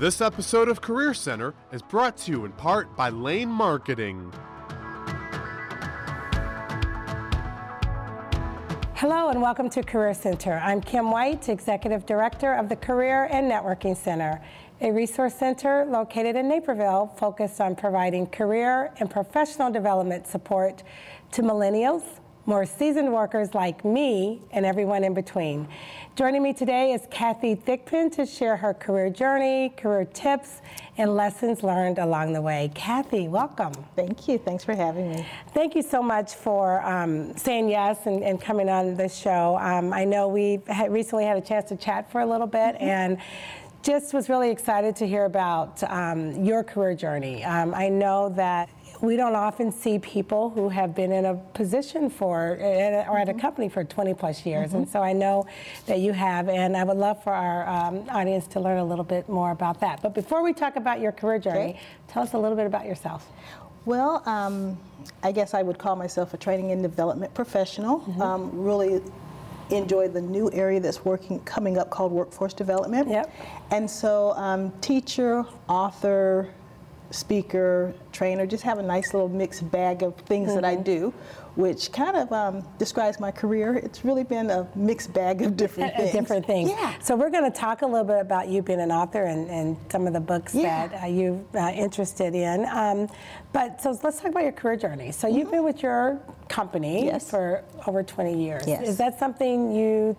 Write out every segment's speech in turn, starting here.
This episode of Career Center is brought to you in part by Lane Marketing. Hello and welcome to Career Center. I'm Kim White, Executive Director of the Career and Networking Center, a resource center located in Naperville focused on providing career and professional development support to millennials, more seasoned workers like me, and everyone in between. Joining me today is Kathy Thigpen to share her career journey, career tips, and lessons learned along the way. Kathy, welcome. Thank you. Thanks for having me. Thank you so much for um, saying yes and, and, coming on this show. Um, I know we recently had a chance to chat for a little bit, mm-hmm. and just was really excited to hear about um, your career journey. Um, I know that we don't often see people who have been in a position for or at a mm-hmm. company for 20 plus years, mm-hmm. and so I know that you have, and I would love for our um, audience to learn a little bit more about that. But before we talk about your career journey, okay. tell us a little bit about yourself. Well, um, I guess I would call myself a training and development professional. Mm-hmm. Um, really enjoy the new area that's working coming up called workforce development. Yep. And so, um, teacher, author, speaker, trainer, just have a nice little mixed bag of things mm-hmm. that I mm-hmm. do, which kind of um, describes my career. It's really been a mixed bag of different things. Different things. Yeah. So we're going to talk a little bit about you being an author and, and some of the books yeah. that uh, you're uh, interested in. Um, but so let's talk about your career journey. So mm-hmm. you've been with your company yes. for over 20 years. Yes. Is that something you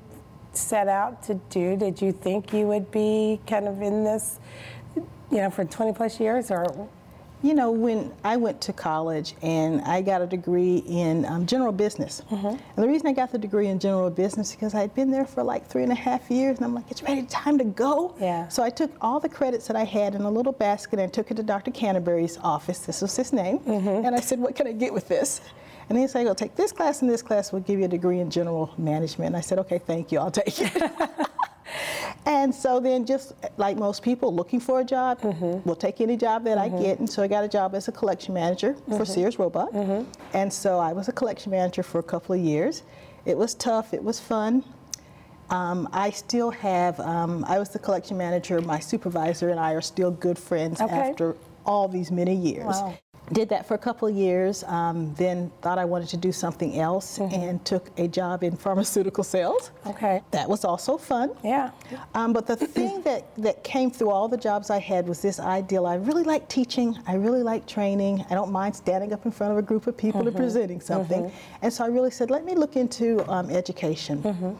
set out to do? Did you think you would be kind of in this you know, for 20 plus years or? You know, when I went to college and I got a degree in um, general business. Mm-hmm. And the reason I got the degree in general business is because I had been there for like three and a half years and I'm like, it's ready, time to go. Yeah. So I took all the credits that I had in a little basket and took it to Dr. Canterbury's office. This was his name. Mm-hmm. And I said, what can I get with this? And he said, go take this class and this class, we'll give you a degree in general management. And I said, okay, thank you, I'll take it. And so then, just like most people looking for a job, mm-hmm. will take any job that mm-hmm. I get. And so I got a job as a collection manager mm-hmm. for Sears Roebuck. Mm-hmm. And so I was a collection manager for a couple of years. It was tough, it was fun. Um, I still have, um, I was the collection manager, my supervisor and I are still good friends okay. after all these many years. Wow did that for a couple of years, um, then thought I wanted to do something else mm-hmm. and took a job in pharmaceutical sales. Okay. That was also fun. Yeah. Um, but the thing that, that came through all the jobs I had was this ideal. I really like teaching, I really like training, I don't mind standing up in front of a group of people mm-hmm. and presenting something. Mm-hmm. And so I really said, let me look into um, education. Mm-hmm.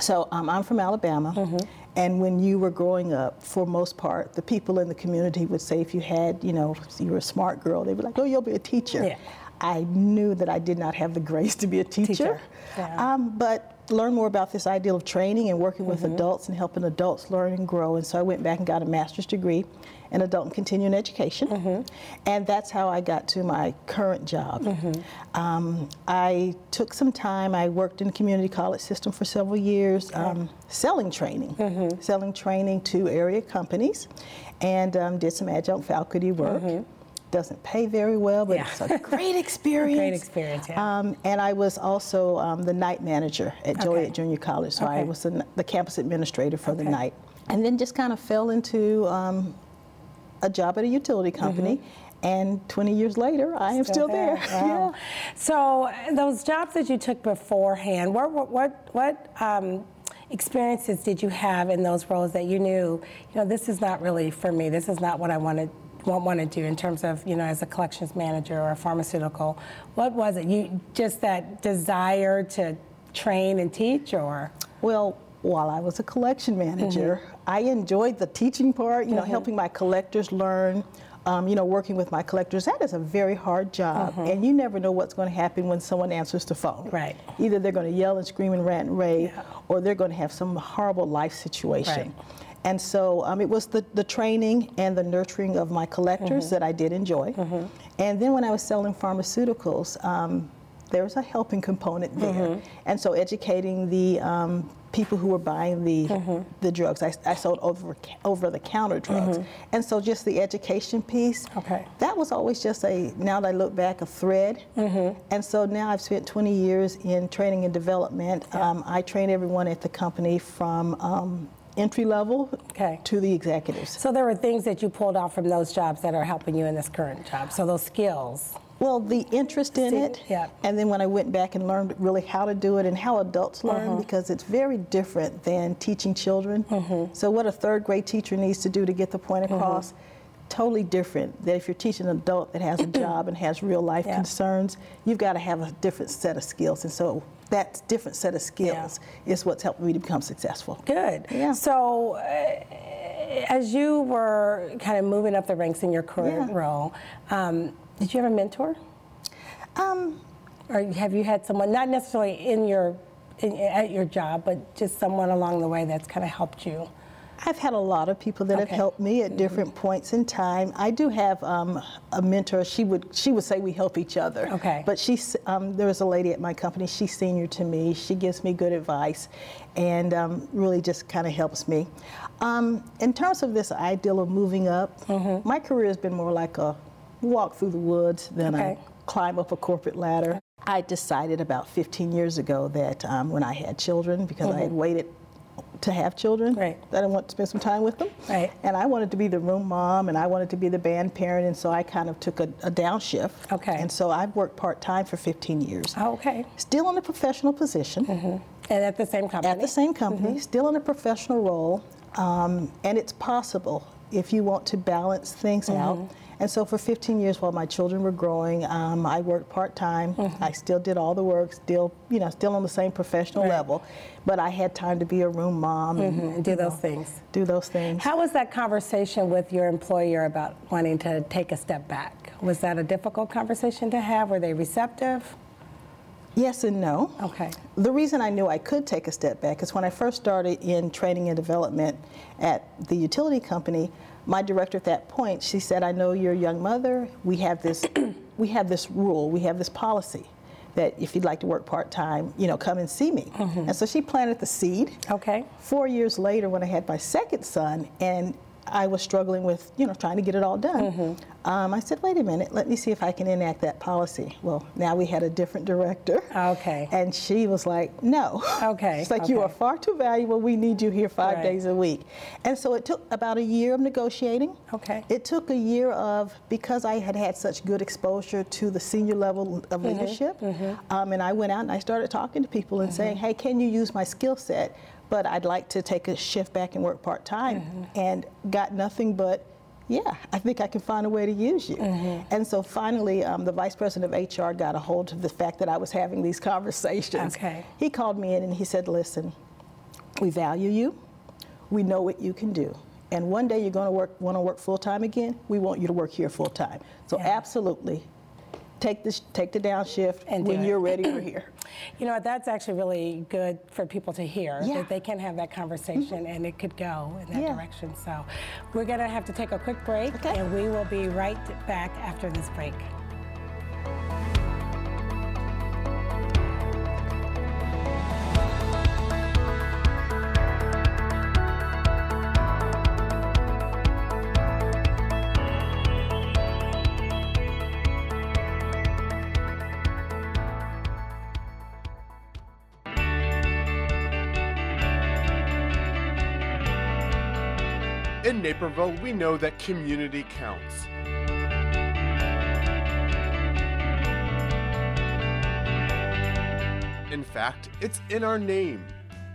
So um, I'm from Alabama, mm-hmm. And when you were growing up, for most part, the people in the community would say if you had, you know, you were a smart girl, they would be like, oh, you'll be a teacher. Yeah. I knew that I did not have the grace to be a teacher, teacher. Yeah. Um, but learn more about this ideal of training and working with mm-hmm. adults and helping adults learn and grow. And so I went back and got a master's degree in adult and continuing education. Mm-hmm. And that's how I got to my current job. Mm-hmm. Um, I took some time, I worked in the community college system for several years, okay. um, selling training, mm-hmm. selling training to area companies, and um, did some adjunct faculty work mm-hmm. doesn't pay very well, but yeah. it's a great experience. great experience, yeah. Um, and I was also um, the night manager at Joliet. Junior College, so okay. I was the, the, campus administrator for okay. the night. And then just kind of fell into um, a job at a utility company. Mm-hmm. And 20 years later, I am still, there. there. Wow. yeah. So those jobs that you took beforehand, what what what, what um, experiences did you have in those roles that you knew, you know, this is not really for me. This is not what I wanted want, want to do in terms of you know as a collections manager or a pharmaceutical what was it you just that desire to train and teach or well while I was a collection manager. Mm-hmm. I enjoyed the teaching part, you know, mm-hmm. helping my collectors learn. Um, you know, working with my collectors, that is a very hard job, mm-hmm. and you never know what's going to happen when someone answers the phone. Right. Either they're going to yell and scream and rant and rave, yeah. or they're going to have some horrible life situation. Right. And so um, it was the, the training and the nurturing of my collectors mm-hmm. that I did enjoy. Mm-hmm. And then when I was selling pharmaceuticals, um, there was a helping component there. Mm-hmm. And so educating the um, people who were buying the mm-hmm. the drugs. I, I, sold over over the counter drugs, mm-hmm. and so just the education piece. Okay. That was always just a now that I look back a thread, mm-hmm. and so now I've spent 20 years in training and development. Yeah. Um, I train everyone at the company from. Um, entry level Okay. to the executives. So there were things that you pulled out from those jobs that are helping you in this current job. So those skills. Well, the interest in See, it, yeah. and then when I went back and learned really how to do it and how adults learn, Uh-huh. because it's very different than teaching children. Mm-hmm. So, what a third grade teacher needs to do to get the point across, totally different. That if you're teaching an adult that has a job and has real life Yeah. concerns, you've got to have a different set of skills. And so, that different set of skills is what's helped me to become successful. Good. Yeah. So, uh, as you were kind of moving up the ranks in your current Yeah. role, um, did you have a mentor? Um, Or have you had someone, not necessarily in your, in, at your job, but just someone along the way that's kind of helped you? I've had a lot of people that have helped me at different points in time. I do have um, a mentor. She would she would say we help each other. Okay. But she's um, there was a lady at my company. She's senior to me. She gives me good advice, and um, really just kind of helps me. Um, in terms of this ideal of moving up, Mm-hmm. my career has been more like a walk through the woods then Okay. a climb up a corporate ladder. I decided about 15 years ago that um, when I had children, because I had waited to have children, Mm-hmm. Right. that I want to spend some time with them. Right. And I wanted to be the room mom and I wanted to be the band parent, and so I kind of took a, a downshift. Okay. And so I've worked part time for 15 years. Oh, okay. Still in a professional position And at the same company? at the same company, Mm-hmm. still in a professional role, um, and it's possible if you want to balance things Mm-hmm. out. And so for 15 years while my children were growing, um, I worked part time. Mm-hmm. I still did all the work, still, you know, still on the same professional Right. level, but I had time to be a room mom and And do those things. do those things. How was that conversation with your employer about wanting to take a step back? Was that a difficult conversation to have? Were they receptive? Yes and no. Okay. The reason I knew I could take a step back is when I first started in training and development at the utility company, my director at that point, she said, I know you're a young mother. We have this we have this rule, we have this policy that if you'd like to work part-time, you know, come and see me. Mm-hmm. And so she planted the seed. Okay. Four years later, when I had my second son, and I was struggling with, you know, trying to get it all done. Um, I said, wait a minute, let me see if I can enact that policy. Well, now we had a different director. Okay. And she was like, no. Okay, She's like, you are far too valuable. We need you here five Right. days a week. And so it took about a year of negotiating. Okay. It took a year of, because I had had such good exposure to the senior level of Mm-hmm, leadership, Um, and I went out and I started talking to people and saying, Mm-hmm. hey, can you use my skill set? But I'd like to take a shift back and work part time. Mm-hmm. And got nothing but, yeah, I think I can find a way to use you. Mm-hmm. And so finally, um, the vice president of HR got a hold of the fact that I was having these conversations. Okay. He called me in and he said, listen, we value you. We know what you can do. And one day you're going to work, want to work full time again. We want you to work here full time. So Yeah. absolutely, take the take the downshift And when it. you're ready. We're here. You know? That's actually really good for people to hear Yeah. that they can have that conversation and it could go in that Yeah. direction. So we're going to have to take a quick break Okay. and we will be right back after this break. In Naperville, we know that community counts. In fact, it's in our name.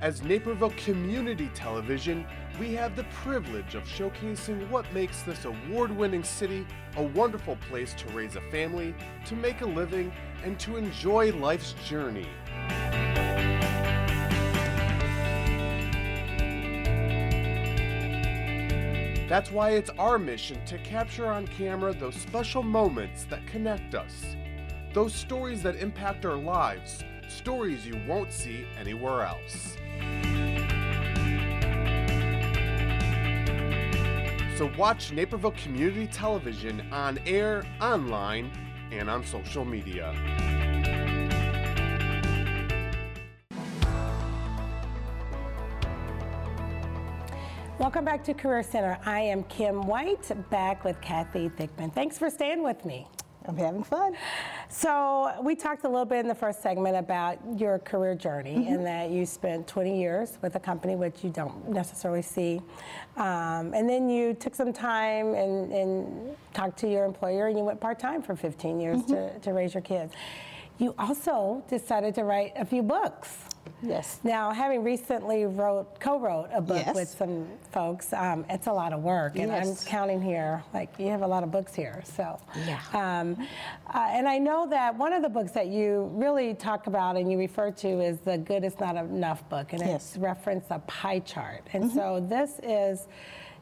As Naperville Community Television, we have the privilege of showcasing what makes this award winning city a wonderful place to raise a family, to make a living, and to enjoy life's journey. That's why it's our mission to capture on camera those special moments that connect us. Those stories that impact our lives, stories you won't see anywhere else. So watch Naperville Community Television on air, online, and on social media. Welcome back to Career Center. I am Kim White, back with Kathy Thigpen. Thanks for staying with me. I'm having fun. So we talked a little bit in the first segment about your career journey Mm-hmm. and that you spent 20 years with a company which you don't necessarily see. Um, and then you took some time and, and talked to your employer and you went part-time for 15 years Mm-hmm. to, to raise your kids. You also decided to write a few books. Yes. Now, having recently wrote, co-wrote a book Yes. with some folks, um, it's a lot of work, and Yes. I'm counting here. Like you have a lot of books here, so. Yeah. Um, uh, and I know that one of the books that you really talk about and you refer to is the "Good Is Not Enough" book, and Yes. it's reference a pie chart. And so this is.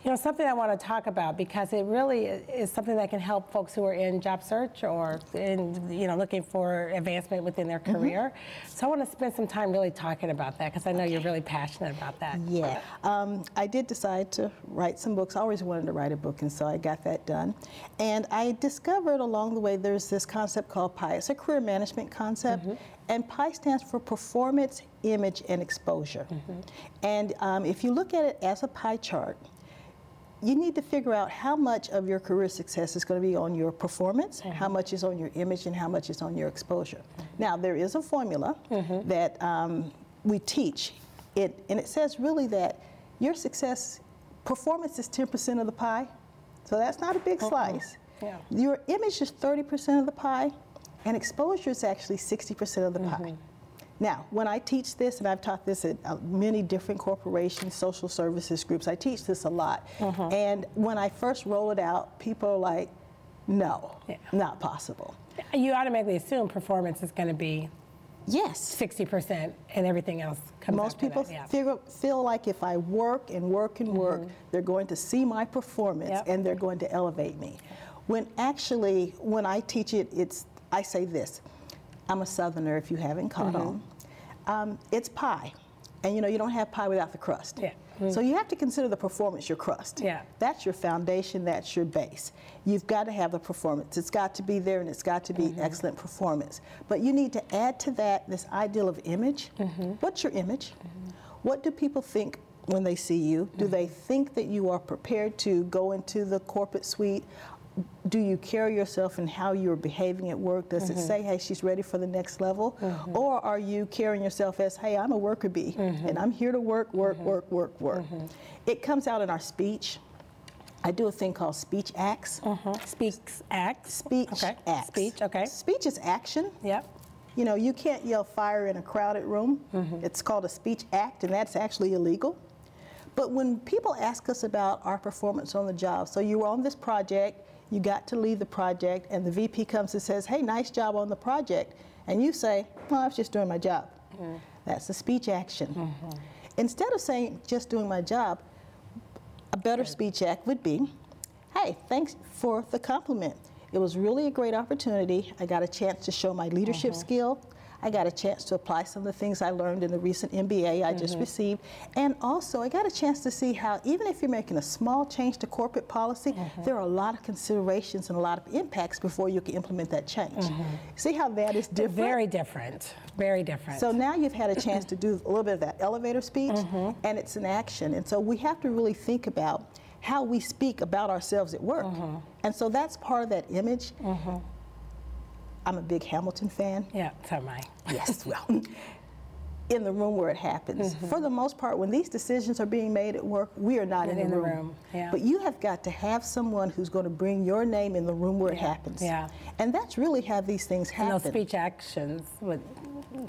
You know, something I want to talk about because it really is something that can help folks who are in job search or in, you know, looking for advancement within their career. So I want to spend some time really talking about that because I know you're really passionate about that. Yeah. Um, I did decide to write some books. I always wanted to write a book, and so I got that done. And I discovered along the way there's this concept called PIE. It's a career management concept. And PIE stands for performance, image, and exposure. And um, if you look at it as a pie chart, you need to figure out how much of your career success is going to be on your performance, how mm-hmm. much is on your image, and how much is on your exposure. Mm-hmm. Now, there is a formula mm-hmm. that um, we teach, it, and it says really that your success, performance is 10% of the pie, so that's not a big slice. Yeah. Your image is 30% of the pie, and exposure is actually 60% of the pie. Now, when I teach this, and I've taught this at uh, many different corporations, social services groups, I teach this a lot. And when I first roll it out, people are like, no, Yeah. not possible. You automatically assume performance is going to be Yes. 60% and everything else comes Most people that, yeah. figure, feel like if I work and work and work, they're going to see my performance Yep. and they're going to elevate me. When actually, when I teach it, it's I say this. I'm a Southerner, if you haven't caught mm-hmm. on. Um, it's pie, and you know you don't have pie without the crust. Yeah. Mm. So you have to consider the performance your crust. Yeah. That's your foundation. That's your base. You've got to have the performance. It's got to be there, and it's got to be mm-hmm. excellent performance. But you need to add to that this ideal of image. Mm-hmm. What's your image? What do people think when they see you? Do they think that you are prepared to go into the corporate suite? Do you carry yourself and how you're behaving at work? Does it mm-hmm. say, hey, she's ready for the next level? Mm-hmm. Or are you carrying yourself as, hey, I'm a worker bee mm-hmm. and I'm here to work, work, work, work, work? It comes out in our speech. I do a thing called speech acts. Speaks, acts. Speech okay. acts. Speech, okay. Speech is action. Yep. You know, you can't yell fire in a crowded room. It's called a speech act, and that's actually illegal. But when people ask us about our performance on the job, so you were on this project, you got to leave the project, and the VP comes and says, hey, nice job on the project. And you say, well, I was just doing my job. Mm-hmm. That's a speech action. Mm-hmm. Instead of saying, just doing my job, a better speech act would be, hey, thanks for the compliment. It was really a great opportunity. I got a chance to show my leadership mm-hmm. skill. I got a chance to apply some of the things I learned in the recent MBA I just mm-hmm. received. And also, I got a chance to see how, even if you're making a small change to corporate policy, mm-hmm. there are a lot of considerations and a lot of impacts before you can implement that change. Mm-hmm. See how that is different? Very different. Very different. So now you've had a chance to do a little bit of that elevator speech, and it's an action. And so we have to really think about how we speak about ourselves at work. And so that's part of that image. I'm a big Hamilton fan. yeah, so am I. Yes, well, in the room where it happens. For the most part, when these decisions are being made at work, we are not in, in the room. room, yeah. But you have got to have someone who's going to bring your name in the room where it happens. yeah. And that's really how these things And happen those speech actions would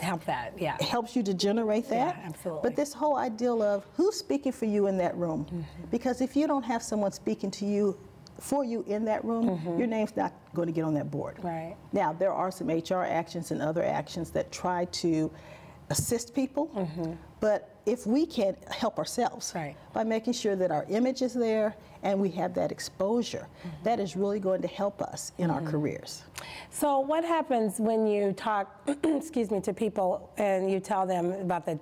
help that, yeah. helps you to generate that. Yeah, absolutely. But this whole ideal of who's speaking for you in that room, Mm-hmm. because if you don't have someone speaking to you for you in that room, your name's not going to get on that board. Mm-hmm. Right. Now there are some HR actions and other actions that try to assist people, but if we can help ourselves Mm-hmm. Right. by making sure that our image is there and we have that exposure, Mm-hmm. that is really going to help us in our careers. So what happens when you talk, excuse me, to people and you tell them about the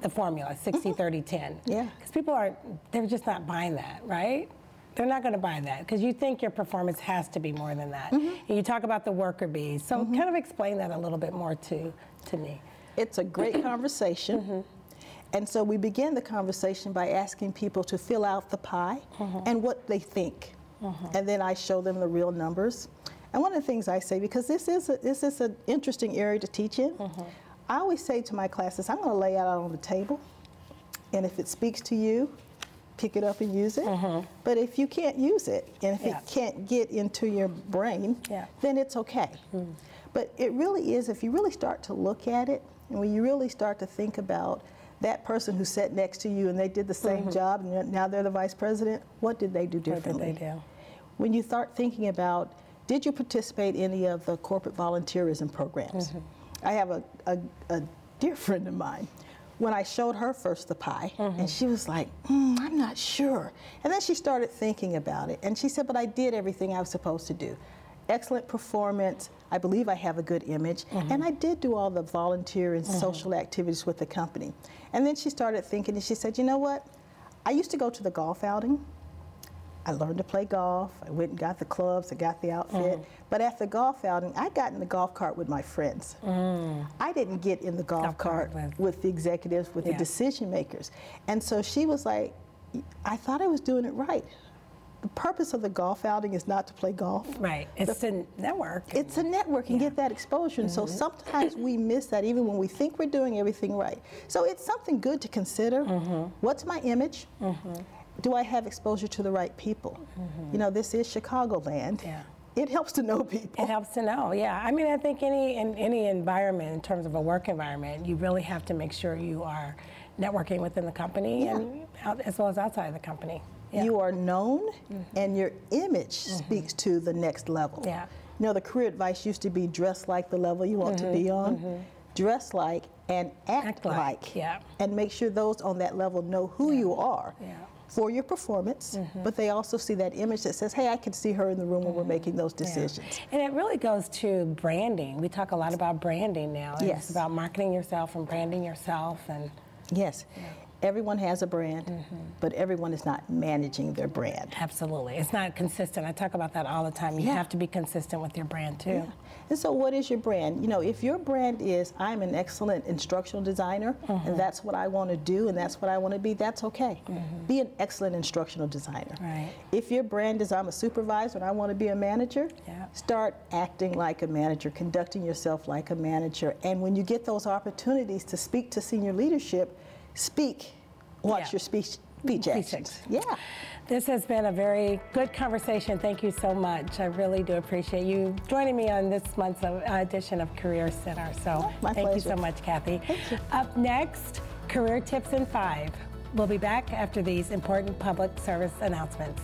the formula 60 30 10 Yeah. because people are they're just not buying that right they're not going to buy that because you think your performance has to be more than that mm-hmm. and you talk about the worker bees so mm-hmm. kind of explain that a little bit more to to me It's a great conversation. Mm-hmm. And so we begin the conversation by asking people to fill out the pie and what they think. And then I show them the real numbers. And one of the things I say, because this is a, this is an interesting area to teach in, Mm-hmm. I always say to my classes, I'm going to lay it out on the table, and if it speaks to you, pick it up and use it. But if you can't use it, and if Mm-hmm. Yeah. it can't get into your brain, Yeah. Mm. then it's okay. But it really is, if you really start to look at it, and when you really start to think about that person who sat next to you and they did the same job, and now they're the vice president, what did they do Mm-hmm. What did differently? they do? when you start thinking about did you participate in any of the corporate volunteerism programs i have a, a, a dear friend of mine when i showed her first the pie and mm-hmm. she was like mm, i'm not sure. And then she started thinking about it and she said but i did everything i was supposed to do. Excellent performance. I believe i have a good image. Mm-hmm. And i did do all the volunteer and mm-hmm. social activities with the company. And then she started thinking and she said you know what? I used to go to the golf outing I learned to play golf. I went and got the clubs. I got the outfit. Mm. But at the golf outing, I got in the golf cart with my friends. Mm. I didn't get in the golf, Golf cart cart with- with, the executives, with Yeah. the decision makers. And so she was like, I thought I was doing it right. The purpose of the golf outing is not to play golf. Right. It's to network. It's a network and get that exposure. And so mm-hmm. sometimes we miss that even when we think we're doing everything right. So it's something good to consider. Mm-hmm. What's my image? Mm-hmm. Do I have exposure to the right people? Mm-hmm. You know, this is Chicagoland. Yeah. It helps to know people. It helps to know, yeah. I mean, I think any in any environment, in terms of a work environment, you really have to make sure you are networking within the company and out, as well as outside of the company. Yeah. You are known, mm-hmm. and your image mm-hmm. speaks to the next level. Yeah. You know, the career advice used to be dress like the level you want to be on, dress like and act, Act like, yeah. And make sure those on that level know who you are Yeah. For your performance, mm-hmm. but they also see that image that says, hey, I can see her in the room when we're mm-hmm. making those Yeah. decisions. And it really goes to branding. We talk a lot about branding now. It's Yes. about marketing yourself and branding yourself and Yes. Everyone has a brand, Mm-hmm. but everyone is not managing their brand. absolutely. It's not consistent. I talk about that all the time. You Yeah. have to be consistent with your brand too. And so, what is your brand? You know, if your brand is, I'm an excellent instructional designer, Mm-hmm. and that's what I want to do, and that's what I want to be, that's okay. Be an excellent instructional designer. Right. If your brand is, I'm a supervisor and I want to be a manager, Yeah. start acting like a manager, conducting yourself like a manager. And when you get those opportunities to speak to senior leadership, speak. Watch Yeah. your speech, speech actions. Yeah. This has been a very good conversation. Thank you so much. I really do appreciate you joining me on this month's uh, edition of Career Center. So my thank you so much, Kathy. Up next, Career Tips in Five. We'll be back after these important public service announcements.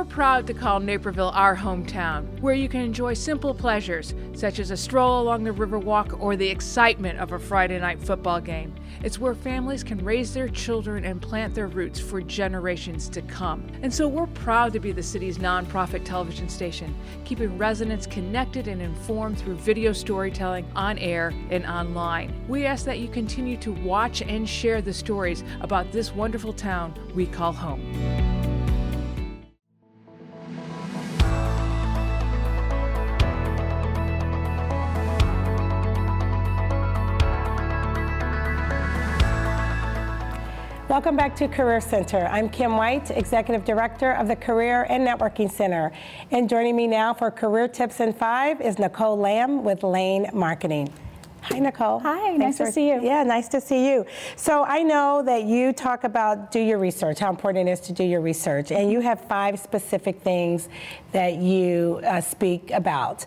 We're proud to call Naperville our hometown, where you can enjoy simple pleasures such as a stroll along the Riverwalk or the excitement of a Friday night football game. It's where families can raise their children and plant their roots for generations to come. And so we're proud to be the city's nonprofit television station, keeping residents connected and informed through video storytelling on air and online. We ask that you continue to watch and share the stories about this wonderful town we call home. Welcome back to Career Center. I'm Kim White, Executive Director of the Career and Networking Center. And joining me now for Career Tips in Five is Nicole Lamb with Lane Marketing. Hi, Nicole. Hi, nice to see you. Yeah, nice to see you. So I know that you talk about do your research, how important it is to do your research, and you have five specific things that you uh, speak about.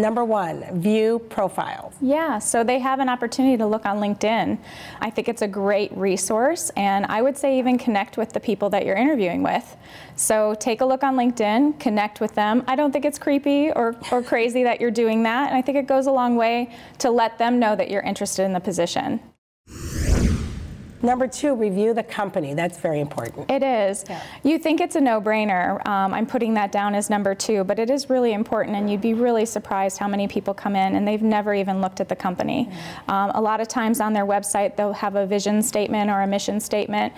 Number one, view profiles. Yeah, so they have an opportunity to look on LinkedIn. I think it's a great resource, and I would say even connect with the people that you're interviewing with. So take a look on LinkedIn, connect with them. I don't think it's creepy or, or crazy that you're doing that, and I think it goes a long way to let them know that you're interested in the position. Number two, review the company. That's very important. It is. You think it's a no brainer. Um, I'm putting that down as number two, but it is really important, and you'd be really surprised how many people come in and they've never even looked at the company. Um, a lot of times on their website, they'll have a vision statement or a mission statement.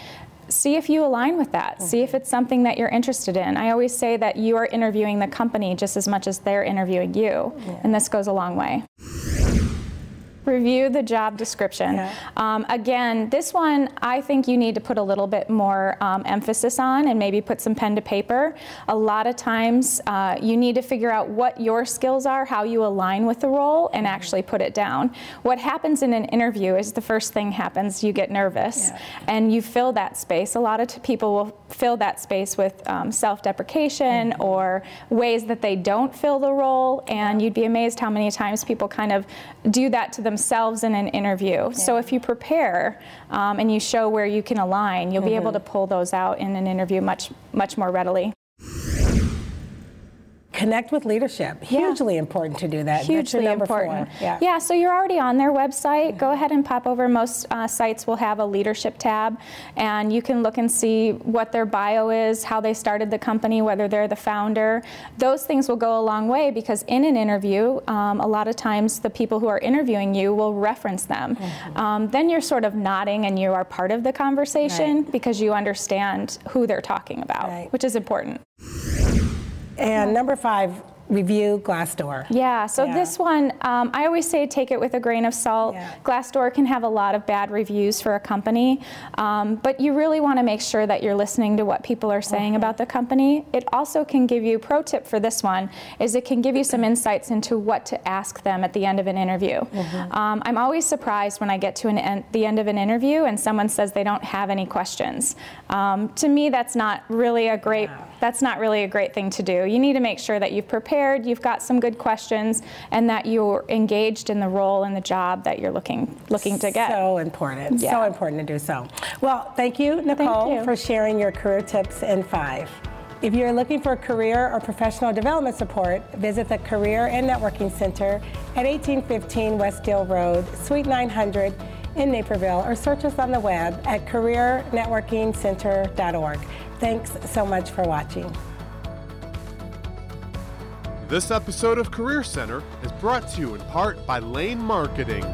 See if you align with that. See if it's something that you're interested in. I always say that you are interviewing the company just as much as they're interviewing you, and this goes a long way. Review the job description. Yeah. Um, again, this one I think you need to put a little bit more um, emphasis on and maybe put some pen to paper. A lot of times uh, you need to figure out what your skills are, how you align with the role, and Mm-hmm. actually put it down. What happens in an interview is the first thing happens, you get nervous Yeah. and you fill that space. A lot of t- people will fill that space with um, self deprecation Mm-hmm. or ways that they don't fill the role, and you'd be amazed how many times people kind of do that to themselves in an interview. So if you prepare um, and you show where you can align, you'll be able to Mm-hmm. pull those out in an interview much, much more readily. Connect with leadership. Hugely important to do that. Hugely important. Four. Yeah. so you're already on their website. Go ahead and pop over. Most uh, sites will have a leadership tab, and you can look and see what their bio is, how they started the company, whether they're the founder. Those things will go a long way because in an interview, um, a lot of times the people who are interviewing you will reference them. Mm-hmm. Um, then you're sort of nodding and you are part of the conversation Right. because you understand who they're talking about, Right. which is important. And number five, review Glassdoor. Yeah, so Yeah. this one, um, I always say take it with a grain of salt. Yeah. Glassdoor can have a lot of bad reviews for a company, um, but you really want to make sure that you're listening to what people are saying about the company. It also can give you, pro tip for this one, is it can give you some insights into what to ask them at the end of an interview. Um, I'm always surprised when I get to an en- the end of an interview and someone says they don't have any questions. Um, to me, that's not really a great that's not really a great thing to do. You need to make sure that you've prepared, you've got some good questions, and that you're engaged in the role and the job that you're looking looking to get. So important. So important to do so. Well, thank you, Nicole, you. for sharing your career tips in five. If you're looking for career or professional development support, visit the Career and Networking Center at 1815 West Diehl Road, Suite 900 in Naperville, or search us on the web at careernetworkingcenter.org. Thanks so much for watching. This episode of Career Center is brought to you in part by Lane Marketing.